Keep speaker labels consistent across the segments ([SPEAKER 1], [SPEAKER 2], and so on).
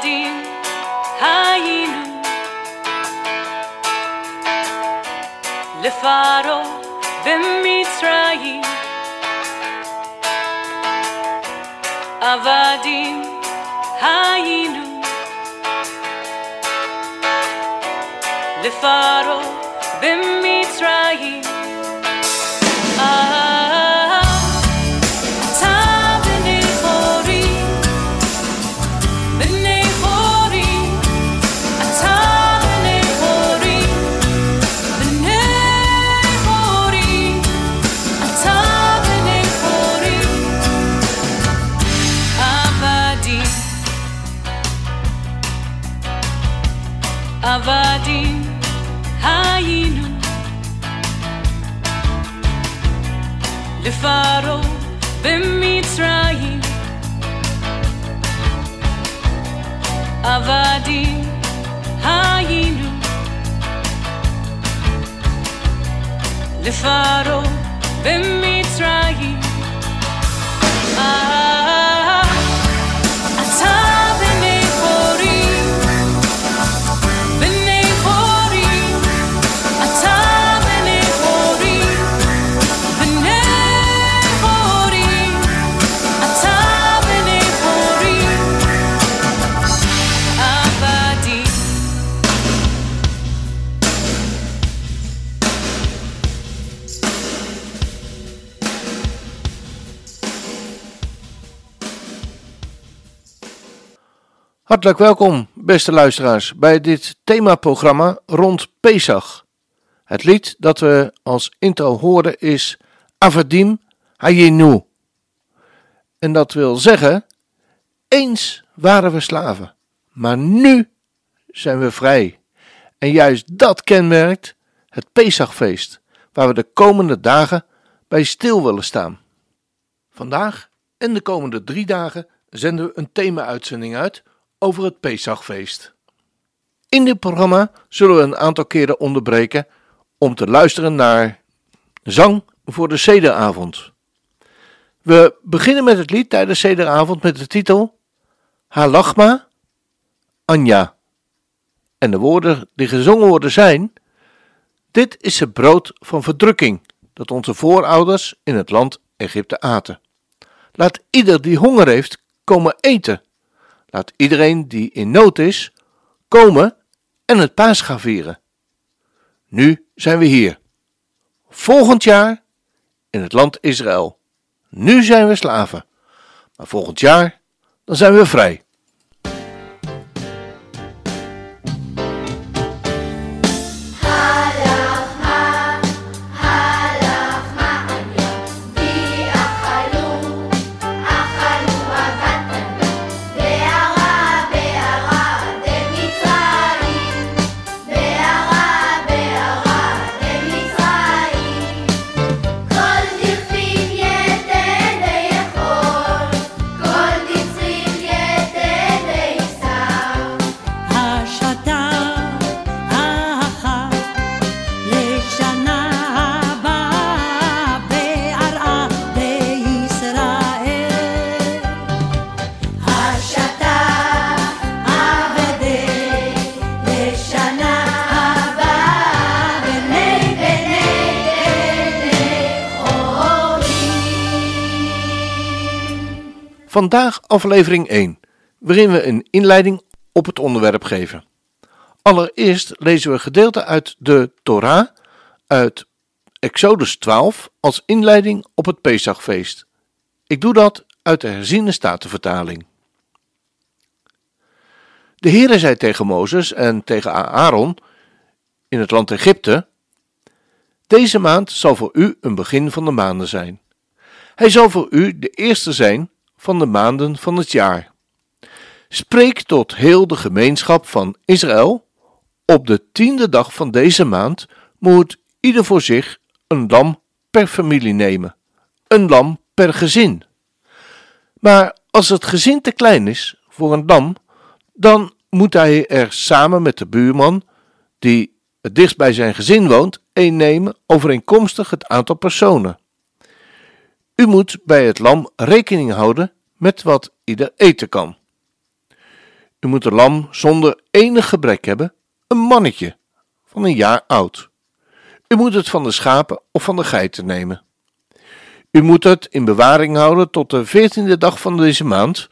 [SPEAKER 1] עבדים היינו לפרעה במצרים עבדים היינו לפרעה
[SPEAKER 2] Hartelijk welkom, beste luisteraars, bij dit themaprogramma rond Pesach. Het lied dat we als intro hoorden is Avadim Hayenu. En dat wil zeggen, eens waren we slaven, maar nu zijn we vrij. En juist dat kenmerkt het Pesachfeest, waar we de komende dagen bij stil willen staan. Vandaag en de komende drie dagen zenden we een thema-uitzending uit over het Pesachfeest. In dit programma zullen we een aantal keren onderbreken om te luisteren naar zang voor de Sederavond. We beginnen met het lied tijdens Sederavond met de titel Halachma Anja. En de woorden die gezongen worden zijn: Dit is het brood van verdrukking dat onze voorouders in het land Egypte aten. Laat ieder die honger heeft komen eten. Laat iedereen die in nood is komen en het paas gaan vieren. Nu zijn we hier. Volgend jaar in het land Israël. Nu zijn we slaven. Maar volgend jaar dan zijn we vrij. Vandaag aflevering 1, waarin we een inleiding op het onderwerp geven. Allereerst lezen we gedeelte uit de Torah uit Exodus 12 als inleiding op het Pesachfeest. Ik doe dat uit de herziene statenvertaling. De Heere zei tegen Mozes en tegen Aaron in het land Egypte: Deze maand zal voor u een begin van de maanden zijn. Hij zal voor u de eerste zijn van de maanden van het jaar. Spreek tot heel de gemeenschap van Israël. Op de tiende dag van deze maand moet ieder voor zich een lam per familie nemen, een lam per gezin. Maar als het gezin te klein is voor een lam, dan moet hij er samen met de buurman, die het dichtst bij zijn gezin woont, een nemen overeenkomstig het aantal personen. U moet bij het lam rekening houden met wat ieder eten kan. U moet een lam zonder enig gebrek hebben, een mannetje van een jaar oud. U moet het van de schapen of van de geiten nemen. U moet het in bewaring houden tot de veertiende dag van deze maand,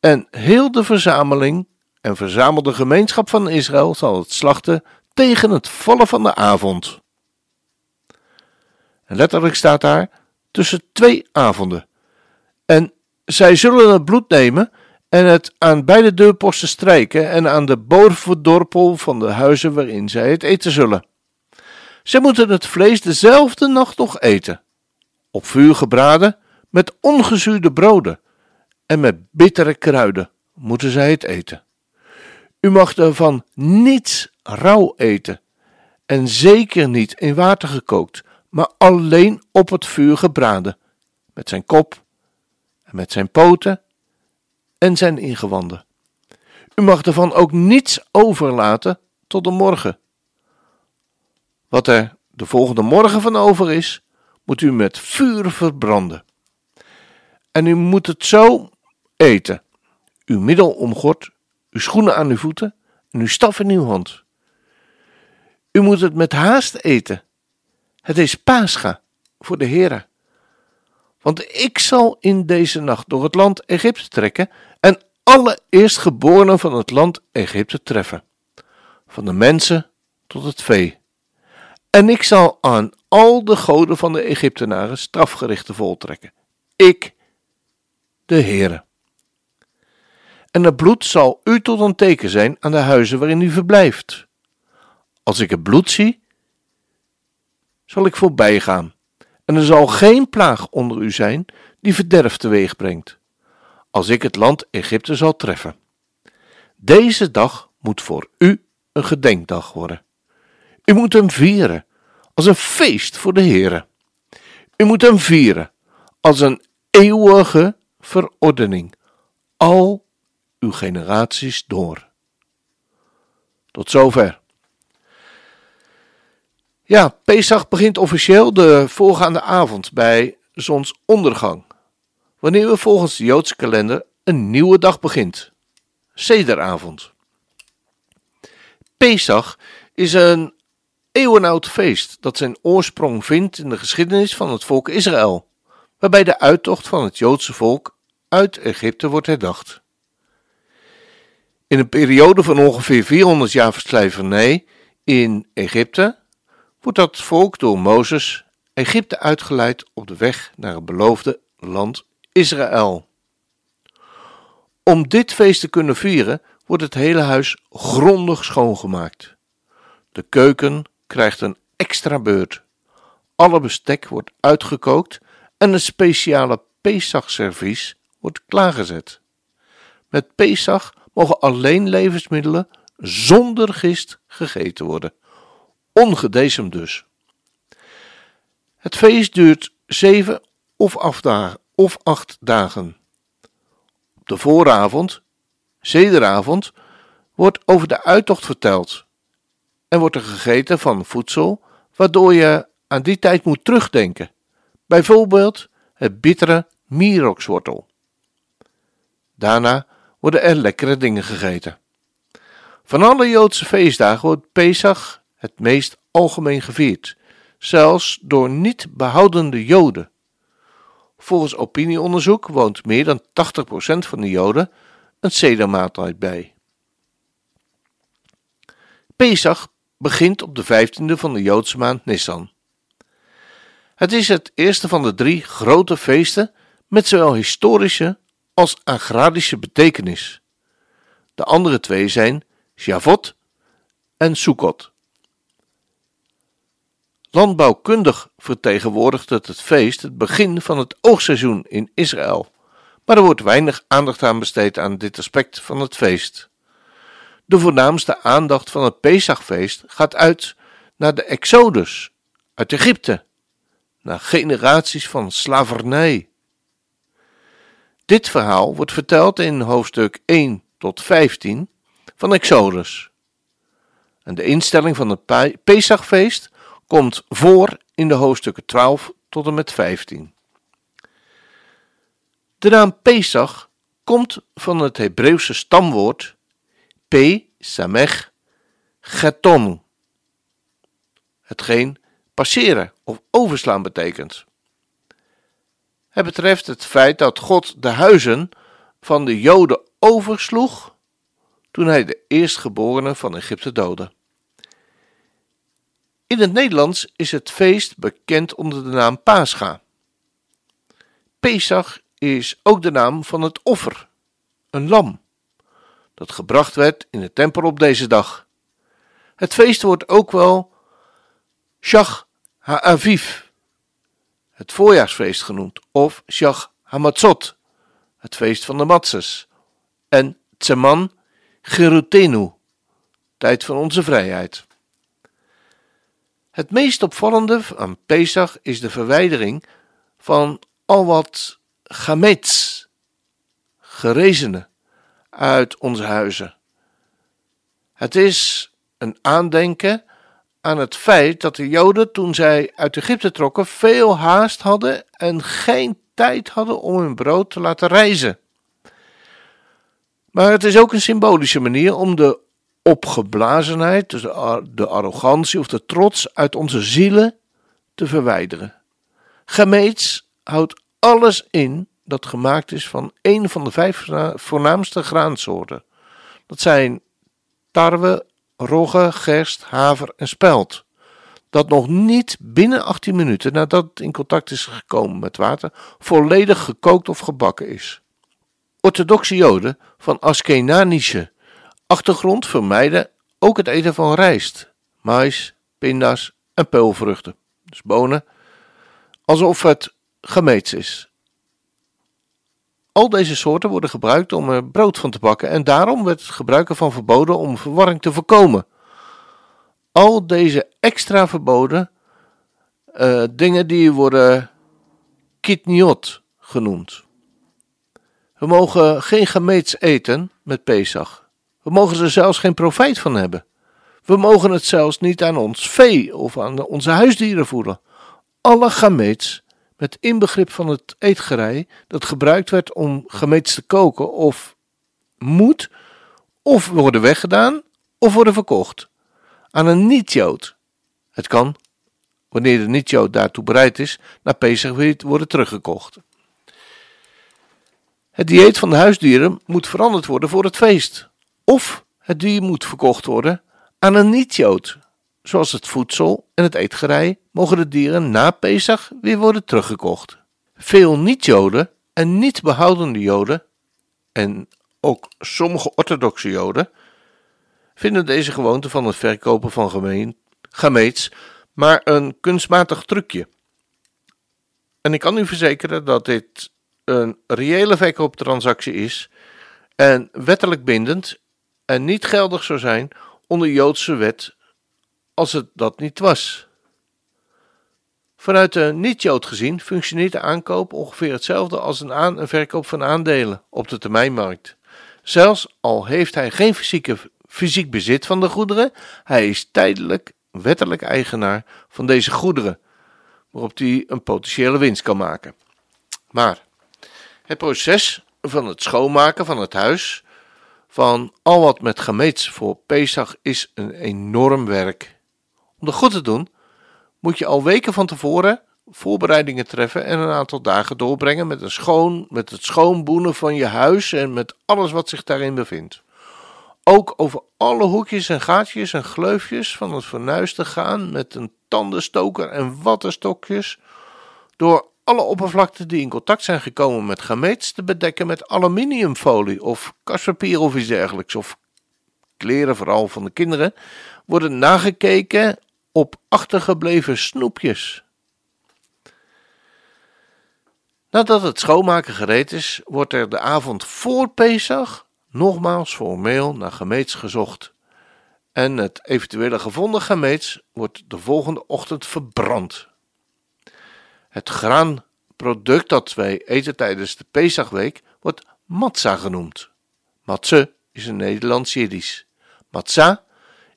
[SPEAKER 2] en heel de verzameling en verzamelde gemeenschap van Israël zal het slachten tegen het vallen van de avond. En letterlijk staat daar tussen twee avonden. En zij zullen het bloed nemen en het aan beide deurposten strijken en aan de bovendorpel van de huizen waarin zij het eten zullen. Zij moeten het vlees dezelfde nacht nog eten, op vuur gebraden, met ongezuurde broden en met bittere kruiden moeten zij het eten. U mag ervan niets rauw eten en zeker niet in water gekookt, maar alleen op het vuur gebraden, met zijn kop en met zijn poten en zijn ingewanden. U mag ervan ook niets overlaten tot de morgen. Wat er de volgende morgen van over is, moet u met vuur verbranden. En u moet het zo eten: uw middel omgord, uw schoenen aan uw voeten en uw staf in uw hand. U moet het met haast eten. Het is Pascha voor de Heere. Want ik zal in deze nacht door het land Egypte trekken en alle eerstgeborenen van het land Egypte treffen, van de mensen tot het vee. En ik zal aan al de goden van de Egyptenaren strafgerichten voltrekken. Ik, de Heere. En het bloed zal u tot een teken zijn aan de huizen waarin u verblijft. Als ik het bloed zie, zal ik voorbij gaan, en er zal geen plaag onder u zijn die verderf teweeg brengt, als ik het land Egypte zal treffen. Deze dag moet voor u een gedenkdag worden. U moet hem vieren als een feest voor de Heere. U moet hem vieren als een eeuwige verordening, al uw generaties door. Tot zover. Ja, Pesach begint officieel de voorgaande avond bij zonsondergang, wanneer we volgens de Joodse kalender een nieuwe dag begint, Sederavond. Pesach is een eeuwenoud feest dat zijn oorsprong vindt in de geschiedenis van het volk Israël, waarbij de uittocht van het Joodse volk uit Egypte wordt herdacht. In een periode van ongeveer 400 jaar verslavernij in Egypte wordt dat volk door Mozes Egypte uitgeleid op de weg naar het beloofde land Israël. Om dit feest te kunnen vieren, wordt het hele huis grondig schoongemaakt. De keuken krijgt een extra beurt. Alle bestek wordt uitgekookt en een speciale Pesach-servies wordt klaargezet. Met Pesach mogen alleen levensmiddelen zonder gist gegeten worden ongedecemd dus. Het feest duurt zeven of, of acht dagen. Op de vooravond, zederavond, wordt over de uittocht verteld en wordt er gegeten van voedsel waardoor je aan die tijd moet terugdenken. Bijvoorbeeld het bittere mirokswortel. Daarna worden er lekkere dingen gegeten. Van alle Joodse feestdagen wordt Pesach het meest algemeen gevierd, zelfs door niet behoudende Joden. Volgens opinieonderzoek woont meer dan 80% van de Joden een sedermaaltijd bij. Pesach begint op de 15e van de Joodse maand Nissan. Het is het eerste van de drie grote feesten met zowel historische als agrarische betekenis. De andere twee zijn Shavuot en Sukkot. Landbouwkundig vertegenwoordigt het feest het begin van het oogseizoen in Israël, maar er wordt weinig aandacht aan besteed aan dit aspect van het feest. De voornaamste aandacht van het Pesachfeest gaat uit naar de Exodus uit Egypte, naar generaties van slavernij. Dit verhaal wordt verteld in hoofdstuk 1 tot 15 van Exodus. En de instelling van het Pesachfeest komt voor in de hoofdstukken 12 tot en met 15. De naam Pesach komt van het Hebreeuwse stamwoord P. Samech. Hetgeen passeren of overslaan betekent. Het betreft het feit dat God de huizen van de Joden oversloeg toen hij de eerstgeborene van Egypte doodde. In het Nederlands is het feest bekend onder de naam Pascha. Pesach is ook de naam van het offer, een lam, dat gebracht werd in de tempel op deze dag. Het feest wordt ook wel Shach HaAviv, het voorjaarsfeest genoemd, of Shach HaMatzot, het feest van de matzes, en Tzeman Gerutenu, tijd van onze vrijheid. Het meest opvallende aan Pesach is de verwijdering van al wat gamets, gerezenen, uit onze huizen. Het is een aandenken aan het feit dat de Joden toen zij uit Egypte trokken veel haast hadden en geen tijd hadden om hun brood te laten rijzen. Maar het is ook een symbolische manier om de opgeblazenheid, dus de, ar- de arrogantie of de trots uit onze zielen te verwijderen. Gemeets houdt alles in dat gemaakt is van een van de vijf voorna- voornaamste graansoorten. Dat zijn tarwe, rogge, gerst, haver en spelt. Dat nog niet binnen 18 minuten nadat het in contact is gekomen met water volledig gekookt of gebakken is. Orthodoxe Joden van Askenanische achtergrond vermijden ook het eten van rijst, mais, pinda's en peulvruchten, dus bonen, alsof het gemeets is. Al deze soorten worden gebruikt om er brood van te bakken en daarom werd het gebruik ervan verboden om verwarring te voorkomen. Al deze extra verboden eh, dingen die worden kitniot genoemd. We mogen geen gemeets eten met Pesach. We mogen er zelfs geen profijt van hebben. We mogen het zelfs niet aan ons vee of aan onze huisdieren voeden. Alle gameets, met inbegrip van het eetgerei dat gebruikt werd om gameets te koken, of moet, of worden weggedaan, of worden verkocht. Aan een niet-Jood. Het kan, wanneer de niet-Jood daartoe bereid is, naar weer worden teruggekocht. Het dieet van de huisdieren moet veranderd worden voor het feest. Of het dier moet verkocht worden aan een niet-Jood. Zoals het voedsel en het eetgerei mogen de dieren na Pesach weer worden teruggekocht. Veel niet-Joden en niet behoudende Joden, en ook sommige orthodoxe Joden, vinden deze gewoonte van het verkopen van gemeen, gameets maar een kunstmatig trucje. En ik kan u verzekeren dat dit een reële verkooptransactie is en wettelijk bindend en niet geldig zou zijn onder Joodse wet als het dat niet was. Vanuit de niet-Jood gezien functioneert de aankoop ongeveer hetzelfde als een aan- verkoop van aandelen op de termijnmarkt. Zelfs al heeft hij geen fysieke, fysiek bezit van de goederen, hij is tijdelijk wettelijk eigenaar van deze goederen, waarop hij een potentiële winst kan maken. Maar het proces van het schoonmaken van het huis, van al wat met gemeets voor Pesach is een enorm werk. Om dat goed te doen, moet je al weken van tevoren voorbereidingen treffen en een aantal dagen doorbrengen met, een schoon, met het schoonboenen van je huis en met alles wat zich daarin bevindt. Ook over alle hoekjes en gaatjes en gleufjes van het fornuis te gaan met een tandenstoker en wattenstokjes, door alle oppervlakten die in contact zijn gekomen met gameets te bedekken met aluminiumfolie of kastpapier of iets dergelijks, of kleren vooral van de kinderen, worden nagekeken op achtergebleven snoepjes. Nadat het schoonmaken gereed is, wordt er de avond voor Pesach nogmaals formeel naar gemeets gezocht. En het eventuele gevonden gameets wordt de volgende ochtend verbrand. Het graanproduct dat wij eten tijdens de Pesachweek wordt matzah genoemd. Matze is een Nederlands Jiddisch. Matzah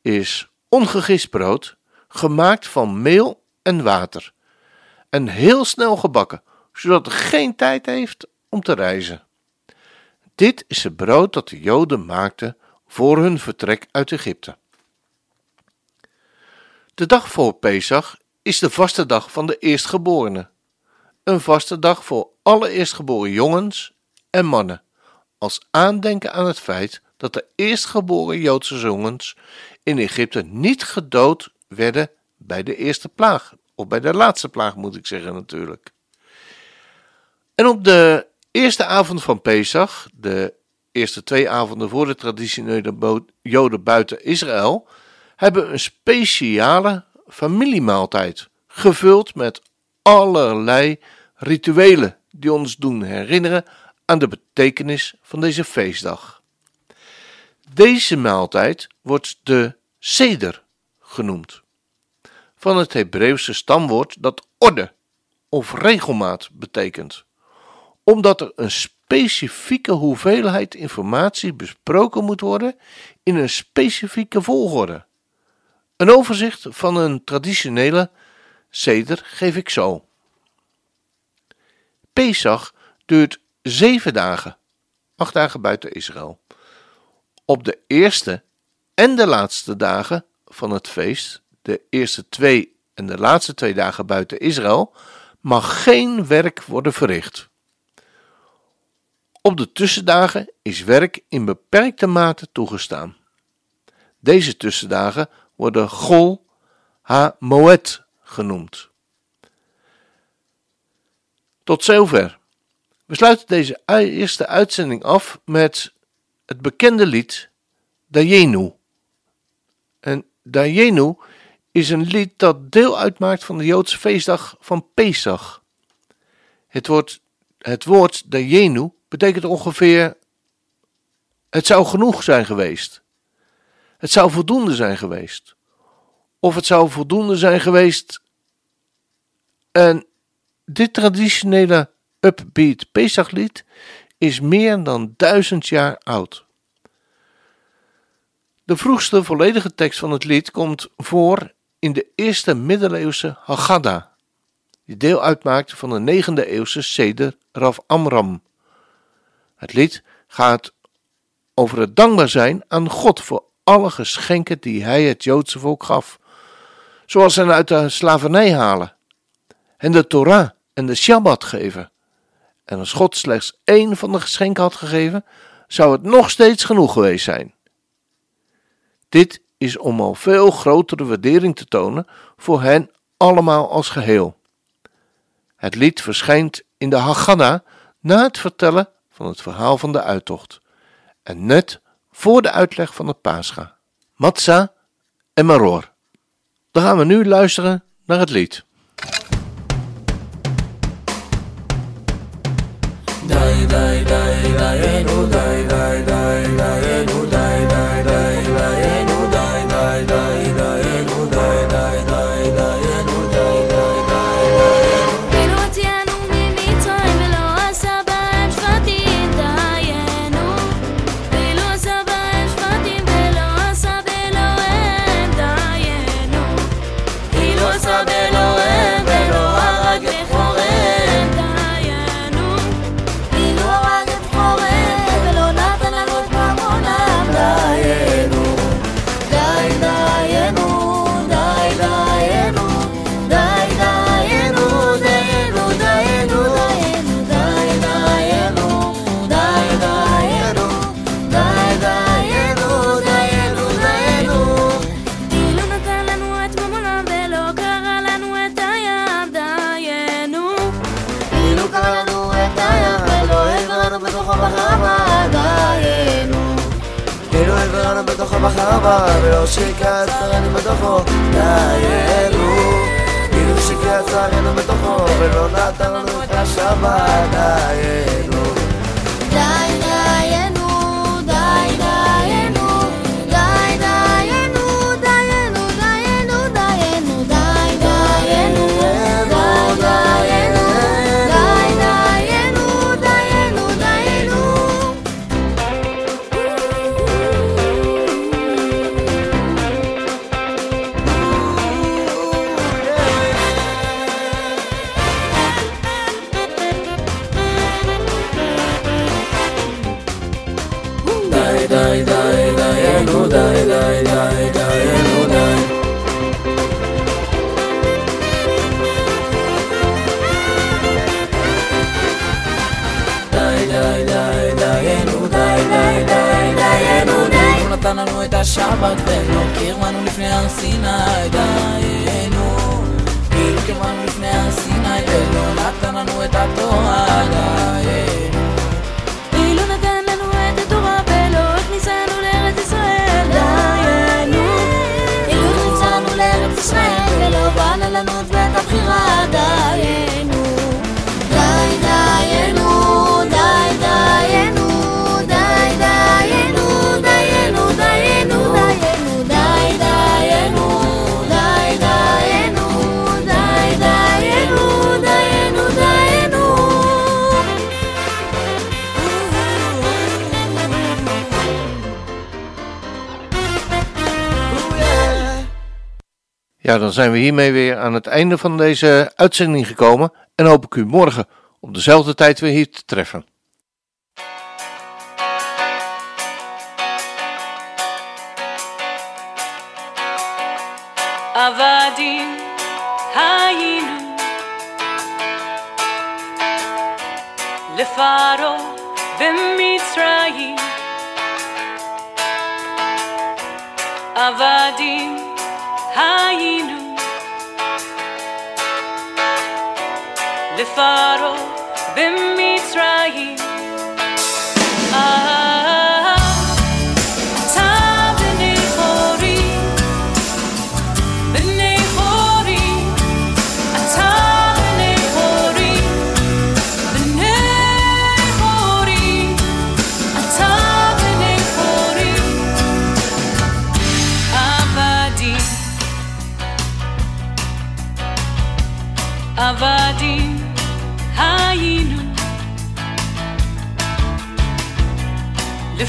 [SPEAKER 2] is ongegist brood, gemaakt van meel en water. En heel snel gebakken, zodat het geen tijd heeft om te rijzen. Dit is het brood dat de Joden maakten voor hun vertrek uit Egypte. De dag voor Pesach is de vaste dag van de eerstgeborene. Een vaste dag voor alle eerstgeboren jongens en mannen, als aandenken aan het feit dat de eerstgeboren Joodse jongens in Egypte niet gedood werden bij de eerste plaag, of bij de laatste plaag moet ik zeggen natuurlijk. En op de eerste avond van Pesach, de eerste twee avonden voor de traditionele Joden buiten Israël, hebben een speciale familiemaaltijd, gevuld met allerlei rituelen die ons doen herinneren aan de betekenis van deze feestdag. Deze maaltijd wordt de seder genoemd, van het Hebreeuwse stamwoord dat orde of regelmaat betekent, omdat er een specifieke hoeveelheid informatie besproken moet worden in een specifieke volgorde. Een overzicht van een traditionele seder geef ik zo. Pesach duurt zeven dagen, acht dagen buiten Israël. Op de eerste en de laatste dagen van het feest, de eerste twee en de laatste twee dagen buiten Israël, mag geen werk worden verricht. Op de tussendagen is werk in beperkte mate toegestaan. Deze tussendagen worden Gol ha-Moed genoemd. Tot zover. We sluiten deze eerste uitzending af met het bekende lied Dayenu. En Dayenu is een lied dat deel uitmaakt van de Joodse feestdag van Pesach. Het woord, het woord Dayenu betekent ongeveer het zou genoeg zijn geweest. Het zou voldoende zijn geweest. Of het zou voldoende zijn geweest. En dit traditionele upbeat Pesachlied is meer dan duizend jaar oud. De vroegste volledige tekst van het lied komt voor in de eerste middeleeuwse Haggadah, die deel uitmaakt van de negende eeuwse Seder Rav Amram. Het lied gaat over het dankbaar zijn aan God voor alle geschenken die hij het Joodse volk gaf, zoals hen uit de slavernij halen, en de Torah en de Shabbat geven. En als God slechts één van de geschenken had gegeven, zou het nog steeds genoeg geweest zijn. Dit is om al veel grotere waardering te tonen voor hen allemaal als geheel. Het lied verschijnt in de Haggadah na het vertellen van het verhaal van de uittocht en net voor de uitleg van het Pascha, Matza en Maror. Dan gaan we nu luisteren naar het lied.
[SPEAKER 3] Dai, dai, dai, פעם אחר הבא ולא בתוכו. דיינו
[SPEAKER 4] כאילו שיקרא צרנו בתוכו ולא נתן לנו את השבת. דיינו.
[SPEAKER 1] לנו את השבת ולא קרבנו לפני הר סיני דיינו. כאילו קרבנו לפני הר סיני ולא נתן לנו את התורה דיינו.
[SPEAKER 3] אילו נתן לנו את התורה ולא הכניסנו לארץ ישראל דיינו. אילו הכניסנו לנו את הבחירה דיינו
[SPEAKER 2] Ja, dan zijn we hiermee weer aan het einde van deze uitzending gekomen en hoop ik u morgen op dezelfde tijd weer hier te treffen.
[SPEAKER 1] עבדים היינו לפרעה במצרים עבדים היינו לפרעה במצרים